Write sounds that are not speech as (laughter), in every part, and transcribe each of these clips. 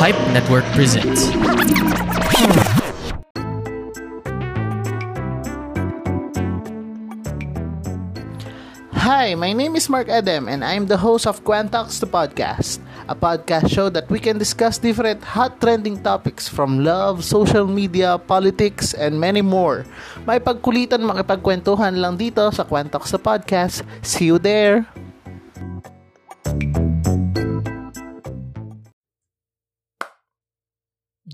Pipe Network presents. Hi, my name is Mark Adam and I'm the host of Quantox the Podcast, a podcast show that we can discuss different hot trending topics from love, social media, politics, and many more. May pagkulitan makipagkwentuhan lang dito sa Quantox the Podcast. See you there!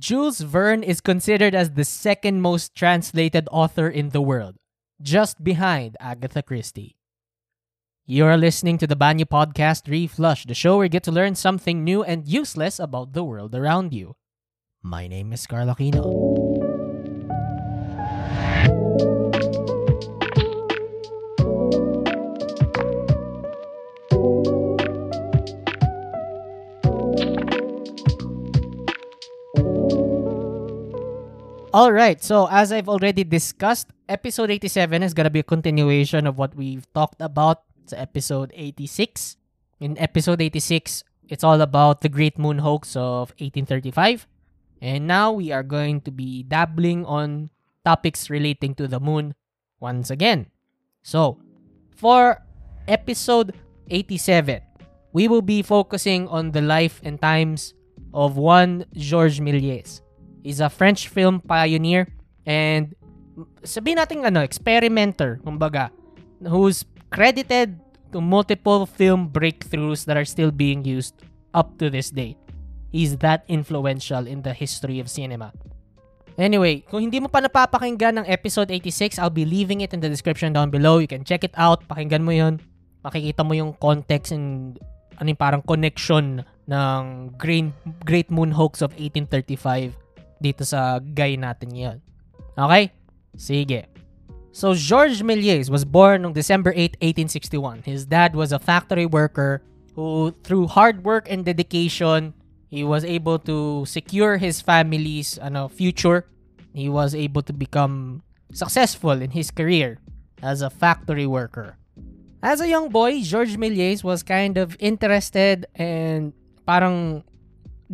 Jules Verne is considered as the second most translated author in the world, just behind Agatha Christie. You're listening to the Banyu Podcast Reflush, the show where you get to learn something new and useless about the world around you. My name is Carl Aquino. All right, so as I've already discussed, episode 87 is gonna be a continuation of what we've talked about episode 86. In episode 86, it's all about the Great Moon Hoax of 1835. And now we are going to be dabbling on topics relating to the moon once again. So, for episode 87, we will be focusing on the life and times of one Georges Méliès. He's a French film pioneer and sabihin natin ano, experimenter, kumbaga, who's credited to multiple film breakthroughs that are still being used up to this day. He's that influential in the history of cinema. Anyway, kung hindi mo pa napapakinggan ng episode 86, I'll be leaving it in the description down below. You can check it out. Pakinggan mo yun. Makikita mo yung context and ano yung parang connection ng Great, Great Moon Hoax of 1835 dito sa guy natin ngayon. Okay? Sige. So, Georges Méliès was born on December 8, 1861. His dad was a factory worker who, through hard work and dedication, he was able to secure his family's ano, future. He was able to become successful in his career as a factory worker. As a young boy, Georges Méliès was kind of interested and parang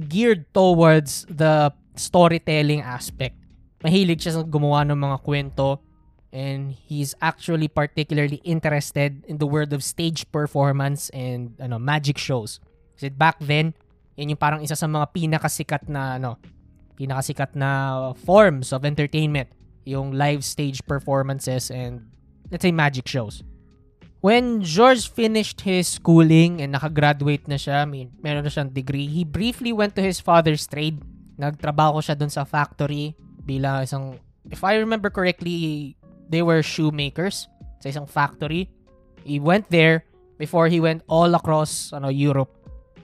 geared towards the storytelling aspect. Mahilig siya sa gumawa ng mga kwento and he's actually particularly interested in the world of stage performance and ano magic shows. Kasi back then, yun yung parang isa sa mga pinakasikat na ano, pinakasikat na forms of entertainment, yung live stage performances and let's say magic shows. When George finished his schooling and nakagraduate na siya, may, meron na siyang degree, he briefly went to his father's trade nagtrabaho siya dun sa factory bilang isang, if I remember correctly, they were shoemakers sa isang factory. He went there before he went all across ano, Europe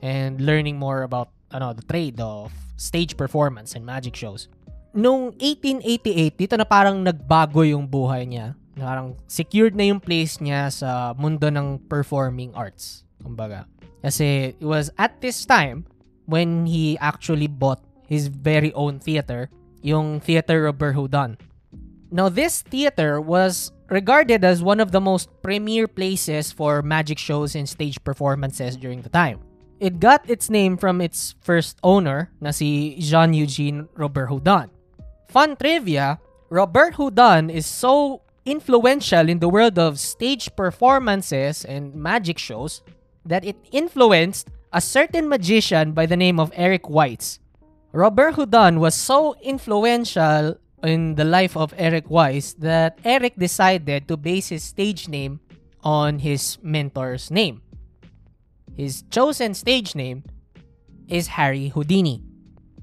and learning more about ano, the trade of stage performance and magic shows. Noong 1888, dito na parang nagbago yung buhay niya. Parang secured na yung place niya sa mundo ng performing arts. Kumbaga. Kasi it was at this time when he actually bought his very own theater, yung Theater Robert Houdin. Now, this theater was regarded as one of the most premier places for magic shows and stage performances during the time. It got its name from its first owner, na si Jean-Eugène Robert Houdin. Fun trivia, Robert Houdin is so influential in the world of stage performances and magic shows that it influenced a certain magician by the name of Eric Weitz, Robert Houdin was so influential in the life of Eric Weiss that Eric decided to base his stage name on his mentor's name. His chosen stage name is Harry Houdini.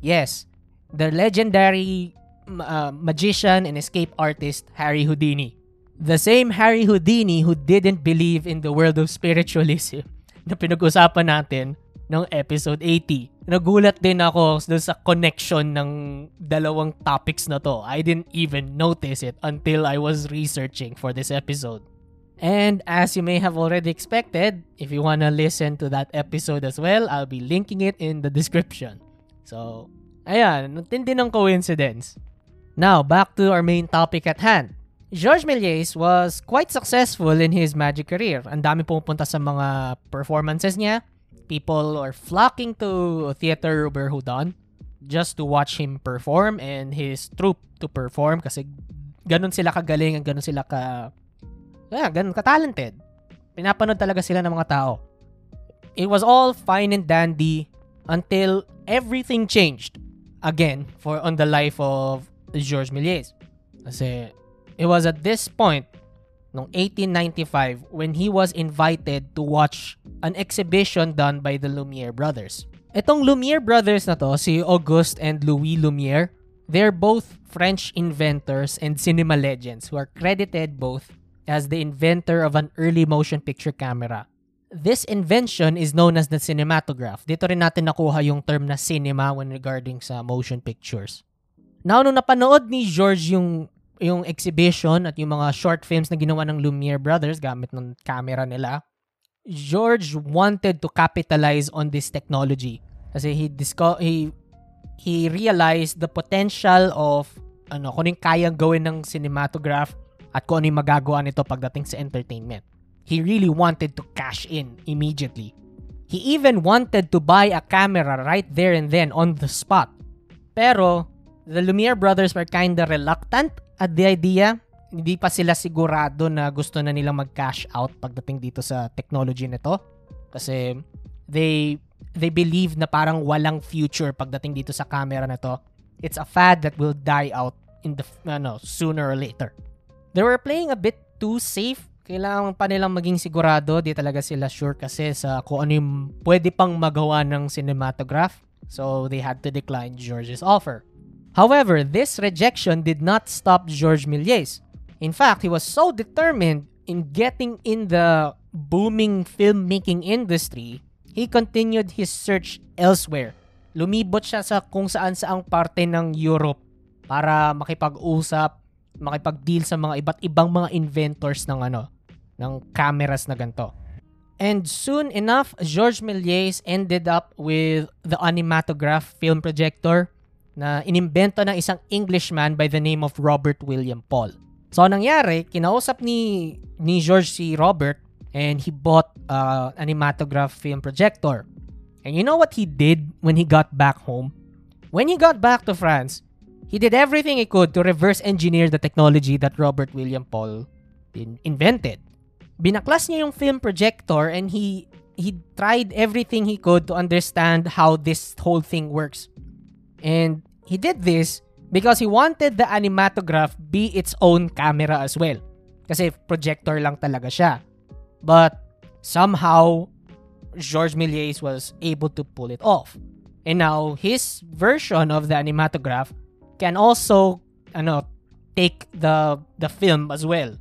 Yes, the legendary uh, magician and escape artist Harry Houdini. The same Harry Houdini who didn't believe in the world of spiritualism (laughs) na pinag-usapan natin ng episode 80. Nagulat din ako dun sa connection ng dalawang topics na to. I didn't even notice it until I was researching for this episode. And as you may have already expected, if you wanna listen to that episode as well, I'll be linking it in the description. So, ayan, tindi ng coincidence. Now, back to our main topic at hand. Georges Méliès was quite successful in his magic career. Ang dami pumupunta sa mga performances niya people are flocking to Theater Robert Houdin. just to watch him perform and his troupe to perform kasi ganun sila kagaling and ganun sila ka yeah, ganun ka-talented. Pinapanood talaga sila ng mga tao. It was all fine and dandy until everything changed again for on the life of Georges Méliès. Kasi it was at this point noong 1895 when he was invited to watch an exhibition done by the Lumiere brothers. Itong Lumiere brothers na to, si Auguste and Louis Lumiere, they're both French inventors and cinema legends who are credited both as the inventor of an early motion picture camera. This invention is known as the cinematograph. Dito rin natin nakuha yung term na cinema when regarding sa motion pictures. Now, nung napanood ni George yung yung exhibition at yung mga short films na ginawa ng Lumiere Brothers gamit ng camera nila, George wanted to capitalize on this technology kasi he disco- he he realized the potential of ano kung yung kayang gawin ng cinematograph at kung ano yung magagawa nito pagdating sa entertainment. He really wanted to cash in immediately. He even wanted to buy a camera right there and then on the spot. Pero the Lumiere brothers were kinda reluctant at the idea. Hindi pa sila sigurado na gusto na nilang mag-cash out pagdating dito sa technology nito. Kasi they they believe na parang walang future pagdating dito sa camera na to. It's a fad that will die out in the ano, sooner or later. They were playing a bit too safe. Kailangan pa nilang maging sigurado. Di talaga sila sure kasi sa kung ano yung pwede pang magawa ng cinematograph. So they had to decline George's offer. However, this rejection did not stop Georges Méliès. In fact, he was so determined in getting in the booming filmmaking industry, he continued his search elsewhere. Lumibot siya sa kung saan saang parte ng Europe para makipag-usap, makipag-deal sa mga iba't ibang mga inventors ng ano, ng cameras na ganito. And soon enough, Georges Méliès ended up with the Animatograph film projector na inimbento ng isang Englishman by the name of Robert William Paul. So, nangyari, kinausap ni, ni George si Robert and he bought uh, animatograph film projector. And you know what he did when he got back home? When he got back to France, he did everything he could to reverse engineer the technology that Robert William Paul in- invented. Binaklas niya yung film projector and he he tried everything he could to understand how this whole thing works. And he did this because he wanted the animatograph be its own camera as well. Kasi projector lang talaga siya. But somehow, Georges Méliès was able to pull it off. And now, his version of the animatograph can also ano, take the, the film as well.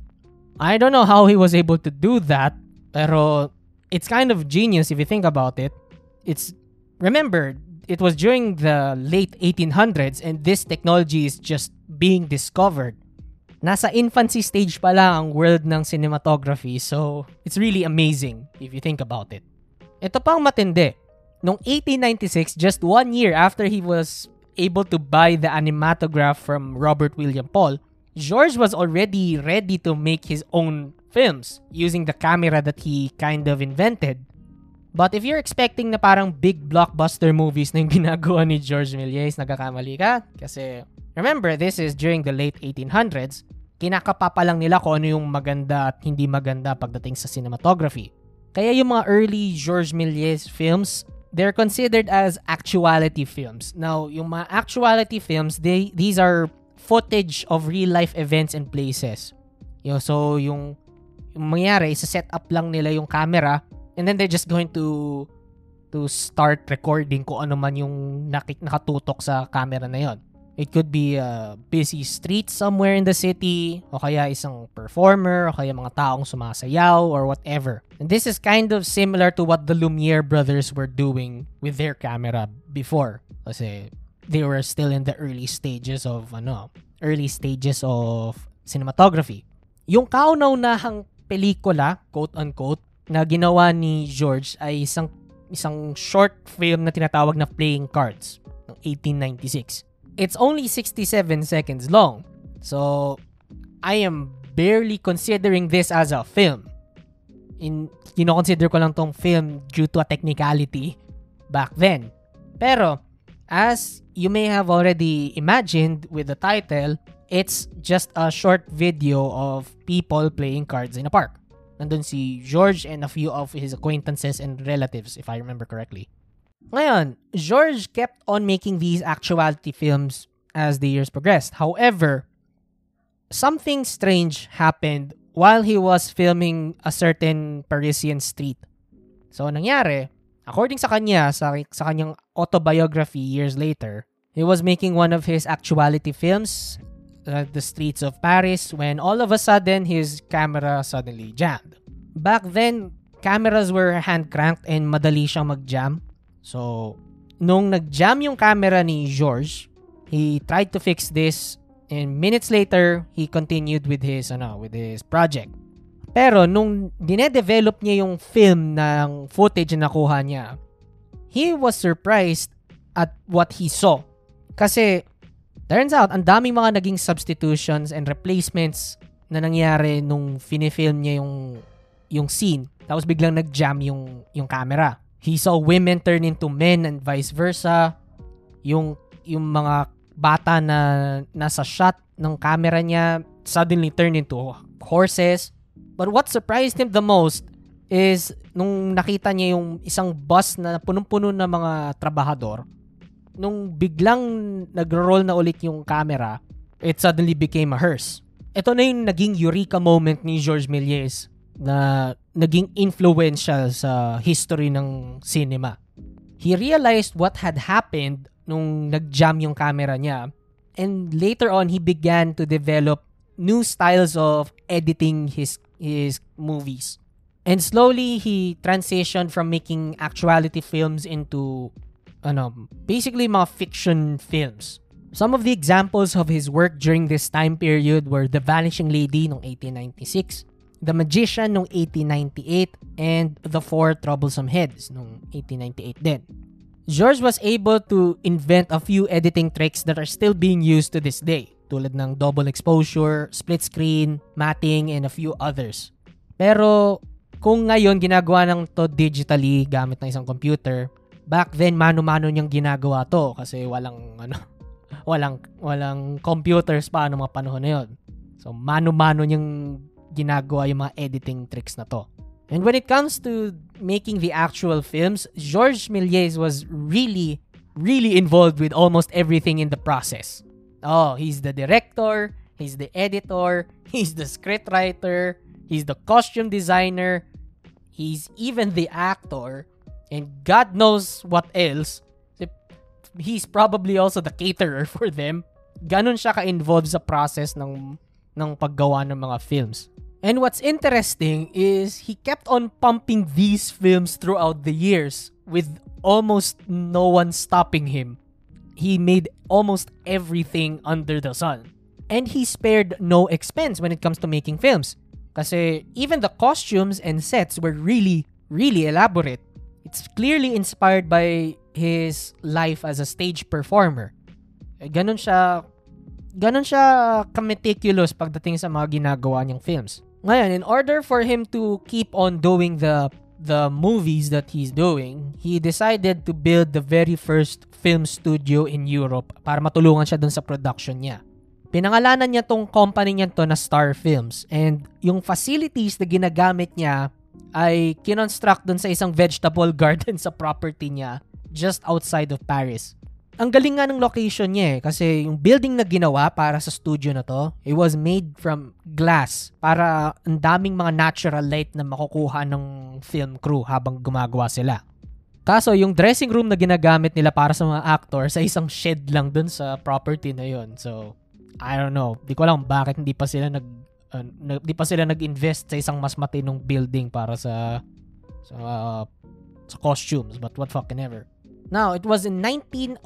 I don't know how he was able to do that, pero it's kind of genius if you think about it. It's remember it was during the late 1800s and this technology is just being discovered. Nasa infancy stage pa lang ang world ng cinematography so it's really amazing if you think about it. Ito pang matindi. Noong 1896, just one year after he was able to buy the animatograph from Robert William Paul, George was already ready to make his own films using the camera that he kind of invented. But if you're expecting na parang big blockbuster movies na yung (laughs) ginagawa ni George Méliès, nagkakamali ka. Kasi, remember, this is during the late 1800s. Kinakapa pa lang nila kung ano yung maganda at hindi maganda pagdating sa cinematography. Kaya yung mga early George Méliès films, they're considered as actuality films. Now, yung mga actuality films, they these are footage of real-life events and places. Yo, so, yung, yung mangyari, isa-set up lang nila yung camera And then they're just going to to start recording kung ano man yung nakik nakatutok sa camera na yon. It could be a busy street somewhere in the city, o kaya isang performer, o kaya mga taong sumasayaw, or whatever. And this is kind of similar to what the Lumiere brothers were doing with their camera before. Kasi they were still in the early stages of, ano, early stages of cinematography. Yung kauna-unahang pelikula, quote-unquote, na ginawa ni George ay isang isang short film na tinatawag na Playing Cards ng 1896. It's only 67 seconds long. So, I am barely considering this as a film. In kino-consider ko lang tong film due to a technicality back then. Pero As you may have already imagined with the title, it's just a short video of people playing cards in a park. Nandun si George and a few of his acquaintances and relatives, if I remember correctly. Ngayon, George kept on making these actuality films as the years progressed. However, something strange happened while he was filming a certain Parisian street. So, nangyari, according sa kanya, sa, sa kanyang autobiography years later, he was making one of his actuality films, uh, The Streets of Paris, when all of a sudden, his camera suddenly jammed. Back then, cameras were hand-cranked and madali siyang mag-jam. So, nung nag-jam yung camera ni George, he tried to fix this and minutes later, he continued with his ano, with his project. Pero nung dinedevelop niya yung film ng footage na nakuha niya, he was surprised at what he saw. Kasi turns out, ang daming mga naging substitutions and replacements na nangyari nung finifilm niya yung yung scene. Tapos biglang nag-jam yung yung camera. He saw women turn into men and vice versa. Yung yung mga bata na nasa shot ng camera niya suddenly turned into horses. But what surprised him the most is nung nakita niya yung isang bus na punong-puno ng mga trabahador, nung biglang nagro-roll na ulit yung camera, it suddenly became a hearse. Ito na yung naging eureka moment ni George Méliès na naging influential sa history ng cinema. He realized what had happened nung nag-jam yung camera niya. And later on, he began to develop new styles of editing his his movies. And slowly, he transitioned from making actuality films into ano, basically mga fiction films. Some of the examples of his work during this time period were The Vanishing Lady noong 1896, The Magician noong 1898, and The Four Troublesome Heads noong 1898 din. George was able to invent a few editing tricks that are still being used to this day, tulad ng double exposure, split screen, matting, and a few others. Pero kung ngayon ginagawa ng to digitally gamit ng isang computer, back then mano-mano niyang ginagawa to kasi walang ano, (laughs) walang walang computers pa ng mga panahon na 'yon. So mano-mano niyang ginagawa yung mga editing tricks na to. And when it comes to making the actual films, Georges Méliès was really, really involved with almost everything in the process. Oh, he's the director, he's the editor, (laughs) he's the scriptwriter, he's the costume designer, he's even the actor, and God knows what else. He's probably also the caterer (laughs) for them. Ganon siya ka-involved sa process ng ng paggawa ng mga films. And what's interesting is he kept on pumping these films throughout the years with almost no one stopping him. He made almost everything under the sun. And he spared no expense when it comes to making films. Kasi even the costumes and sets were really, really elaborate. It's clearly inspired by his life as a stage performer. Ganon siya, ganon siya ka-meticulous pagdating sa mga ginagawa niyang films. Ngayon, in order for him to keep on doing the the movies that he's doing, he decided to build the very first film studio in Europe para matulungan siya dun sa production niya. Pinangalanan niya tong company niya to na Star Films and yung facilities na ginagamit niya ay kinonstruct dun sa isang vegetable (laughs) garden sa property niya just outside of Paris ang galing nga ng location niya eh. Kasi yung building na ginawa para sa studio na to, it was made from glass para ang daming mga natural light na makukuha ng film crew habang gumagawa sila. Kaso yung dressing room na ginagamit nila para sa mga actor sa isang shed lang dun sa property na yon. So, I don't know. Di ko alam bakit hindi pa sila nag uh, di pa sila nag-invest sa isang mas matinong building para sa sa uh, sa costumes, but what fucking ever. Now, it was in 1902,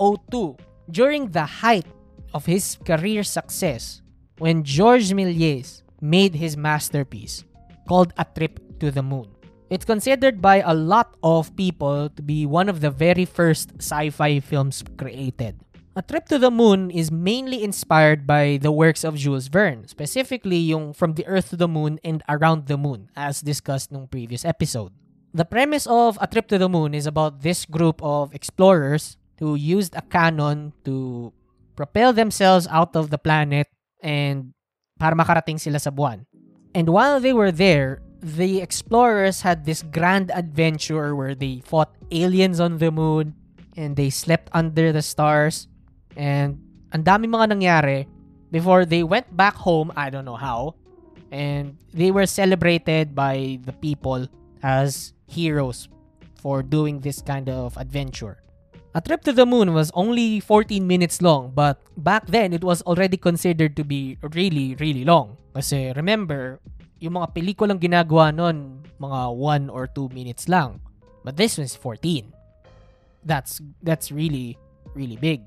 during the height of his career success, when Georges Méliès made his masterpiece called A Trip to the Moon. It's considered by a lot of people to be one of the very first sci-fi films created. A Trip to the Moon is mainly inspired by the works of Jules Verne, specifically yung From the Earth to the Moon and Around the Moon, as discussed nung previous episode. The premise of A Trip to the Moon is about this group of explorers who used a cannon to propel themselves out of the planet and para makarating sila sa buwan. And while they were there, the explorers had this grand adventure where they fought aliens on the moon and they slept under the stars and ang dami mga nangyari before they went back home, I don't know how, and they were celebrated by the people as heroes for doing this kind of adventure. A trip to the moon was only 14 minutes long, but back then it was already considered to be really, really long. Kasi remember, yung mga pelikulang ginagawa nun, mga 1 or 2 minutes lang. But this was 14. That's that's really really big.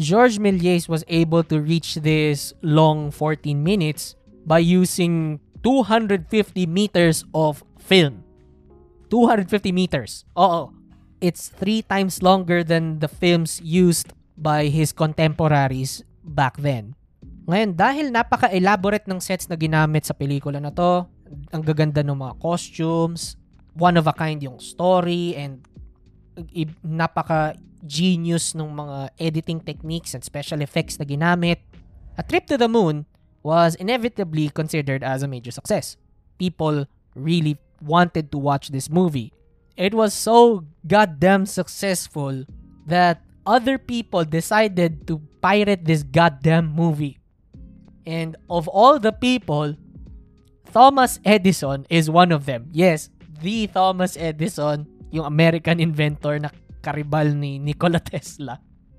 Georges Méliès was able to reach this long 14 minutes by using 250 meters of film. 250 meters. Oo. It's three times longer than the films used by his contemporaries back then. Ngayon, dahil napaka-elaborate ng sets na ginamit sa pelikula na to, ang gaganda ng mga costumes, one of a kind yung story, and napaka-genius ng mga editing techniques and special effects na ginamit, A Trip to the Moon was inevitably considered as a major success. People really wanted to watch this movie. It was so goddamn successful that other people decided to pirate this goddamn movie. And of all the people, Thomas Edison is one of them. Yes, the Thomas Edison, yung American inventor na karibal ni Nikola (laughs) Tesla.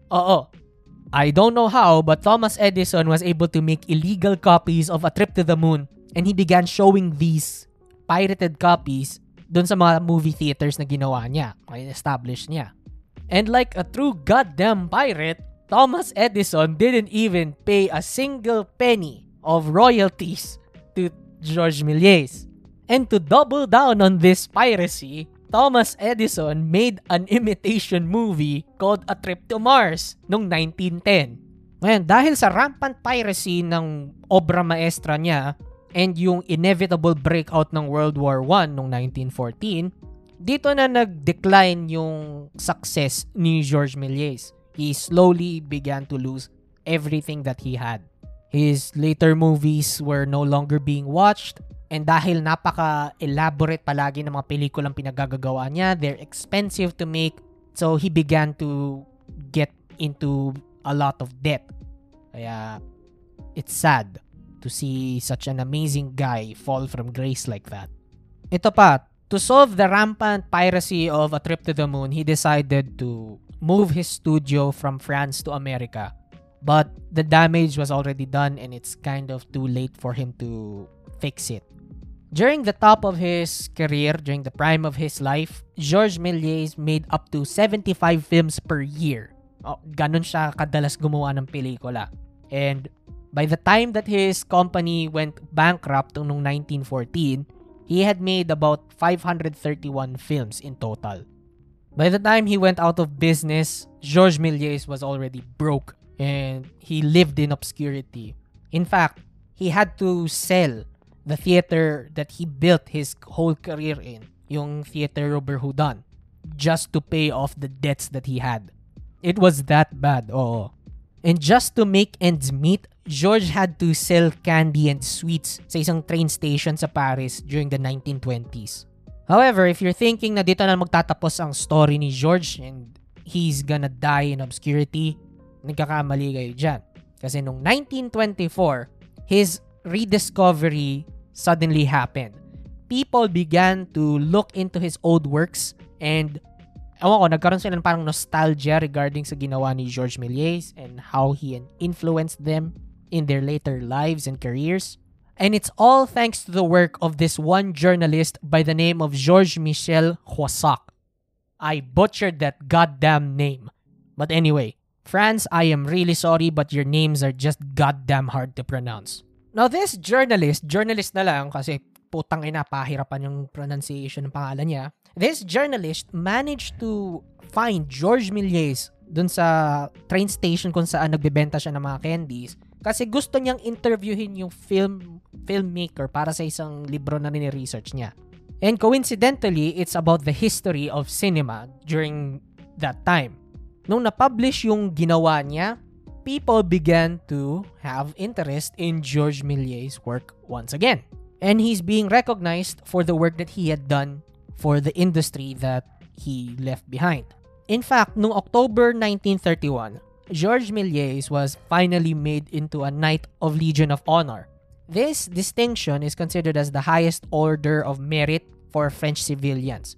Oo. I don't know how, but Thomas Edison was able to make illegal copies of A Trip to the Moon and he began showing these pirated copies dun sa mga movie theaters na ginawa niya, ay establish niya. And like a true goddamn pirate, Thomas Edison didn't even pay a single penny of royalties to Georges Méliès. And to double down on this piracy, Thomas Edison made an imitation movie called A Trip to Mars noong 1910. Ngayon, dahil sa rampant piracy ng obra maestra niya, and yung inevitable breakout ng World War I noong 1914, dito na nag-decline yung success ni Georges Méliès. He slowly began to lose everything that he had. His later movies were no longer being watched and dahil napaka-elaborate palagi ng mga pelikulang pinagagagawa niya, they're expensive to make, so he began to get into a lot of debt. Kaya, it's sad to see such an amazing guy fall from grace like that. Ito pa, to solve the rampant piracy of A Trip to the Moon, he decided to move his studio from France to America. But the damage was already done and it's kind of too late for him to fix it. During the top of his career, during the prime of his life, Georges Méliès made up to 75 films per year. Oh, ganun siya kadalas gumawa ng pelikula. And By the time that his company went bankrupt noong 1914, he had made about 531 films in total. By the time he went out of business, Georges Méliès was already broke and he lived in obscurity. In fact, he had to sell the theater that he built his whole career in, yung Theater Robert Houdin, just to pay off the debts that he had. It was that bad, oo. And just to make ends meet, George had to sell candy and sweets sa isang train station sa Paris during the 1920s. However, if you're thinking na dito na magtatapos ang story ni George and he's gonna die in obscurity, nagkakamali kayo dyan. Kasi nung 1924, his rediscovery suddenly happened. People began to look into his old works and ewan ko, nagkaroon sila ng parang nostalgia regarding sa ginawa ni George Méliès and how he influenced them in their later lives and careers. And it's all thanks to the work of this one journalist by the name of Georges Michel Hoissac. I butchered that goddamn name. But anyway, France, I am really sorry but your names are just goddamn hard to pronounce. Now this journalist, journalist na lang kasi putang ina, pahirapan yung pronunciation ng pangalan niya. This journalist managed to find George Méliès dun sa train station kung saan nagbebenta siya ng mga candies kasi gusto niyang interviewin yung film filmmaker para sa isang libro na ni-research niya. And coincidentally, it's about the history of cinema during that time. Nung na-publish yung ginawa niya, people began to have interest in George Millier's work once again. And he's being recognized for the work that he had done for the industry that he left behind. In fact, noong October 1931, Georges Méliès was finally made into a Knight of Legion of Honor. This distinction is considered as the highest order of merit for French civilians.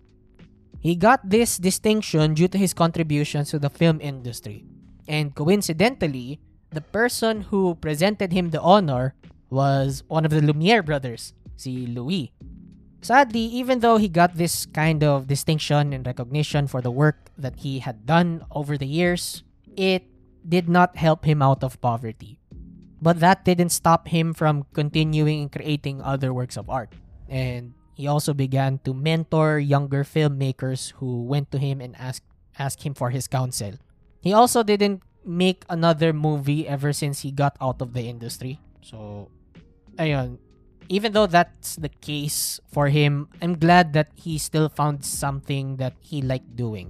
He got this distinction due to his contributions to the film industry. And coincidentally, the person who presented him the honor was one of the Lumiere brothers, si Louis. Sadly, even though he got this kind of distinction and recognition for the work that he had done over the years, it did not help him out of poverty. But that didn't stop him from continuing and creating other works of art. And he also began to mentor younger filmmakers who went to him and asked asked him for his counsel. He also didn't make another movie ever since he got out of the industry. So, ayun. Even though that's the case for him, I'm glad that he still found something that he liked doing.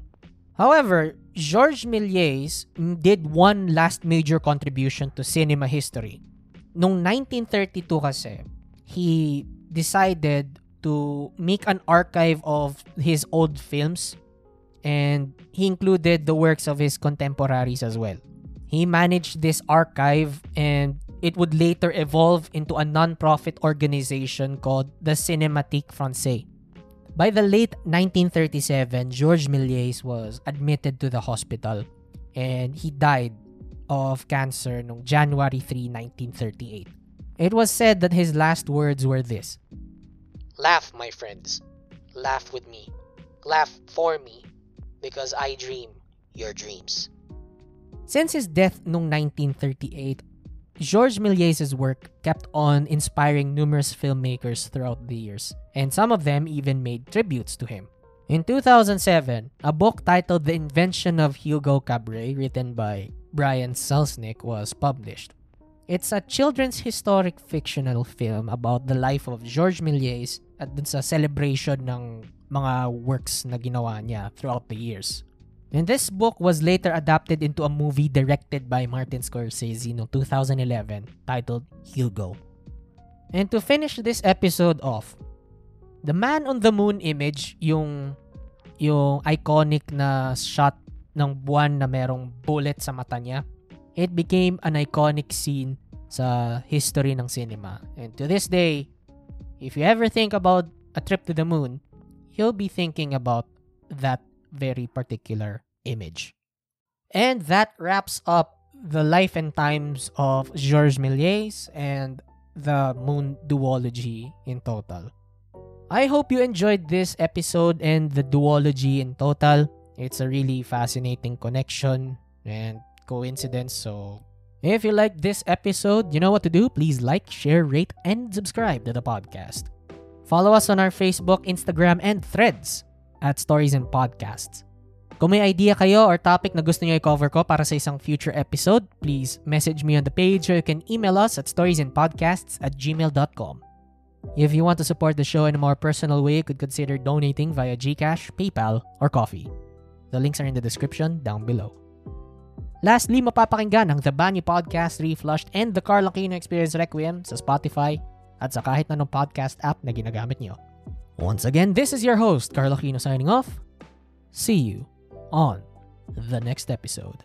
However, Georges Méliès did one last major contribution to cinema history. Noong 1932 kasi, he decided to make an archive of his old films and he included the works of his contemporaries as well. He managed this archive and it would later evolve into a non-profit organization called the Cinémathèque Française. By the late 1937, Georges Méliès was admitted to the hospital and he died of cancer on January 3, 1938. It was said that his last words were this Laugh, my friends. Laugh with me. Laugh for me. Because I dream your dreams. Since his death noong 1938, Georges Méliès' work kept on inspiring numerous filmmakers throughout the years, and some of them even made tributes to him. In 2007, a book titled The Invention of Hugo Cabret, written by Brian Selznick, was published. It's a children's historic fictional film about the life of Georges Méliès at dun sa celebration ng mga works na ginawa niya throughout the years. And this book was later adapted into a movie directed by Martin Scorsese no 2011 titled Hugo. And to finish this episode off, the man on the moon image, yung yung iconic na shot ng buwan na merong bullet sa mata niya, it became an iconic scene sa history ng cinema. And to this day, if you ever think about a trip to the moon, you'll be thinking about that very particular image. And that wraps up the life and times of Georges Méliès and the moon duology in total. I hope you enjoyed this episode and the duology in total. It's a really fascinating connection and coincidence, so if you like this episode, you know what to do. Please like, share, rate, and subscribe to the podcast. Follow us on our Facebook, Instagram, and threads at Stories and Podcasts. Kung may idea kayo or topic na gusto nyo i-cover ko para sa isang future episode, please message me on the page or you can email us at storiesandpodcasts at gmail.com. If you want to support the show in a more personal way, you could consider donating via Gcash, PayPal, or Coffee. The links are in the description down below. Lastly, mapapakinggan ang The Banyo Podcast Reflushed and The Carl Aquino Experience Requiem sa Spotify at sa kahit anong podcast app na ginagamit nyo. Once again, this is your host, Carl Aquino signing off. See you on the next episode.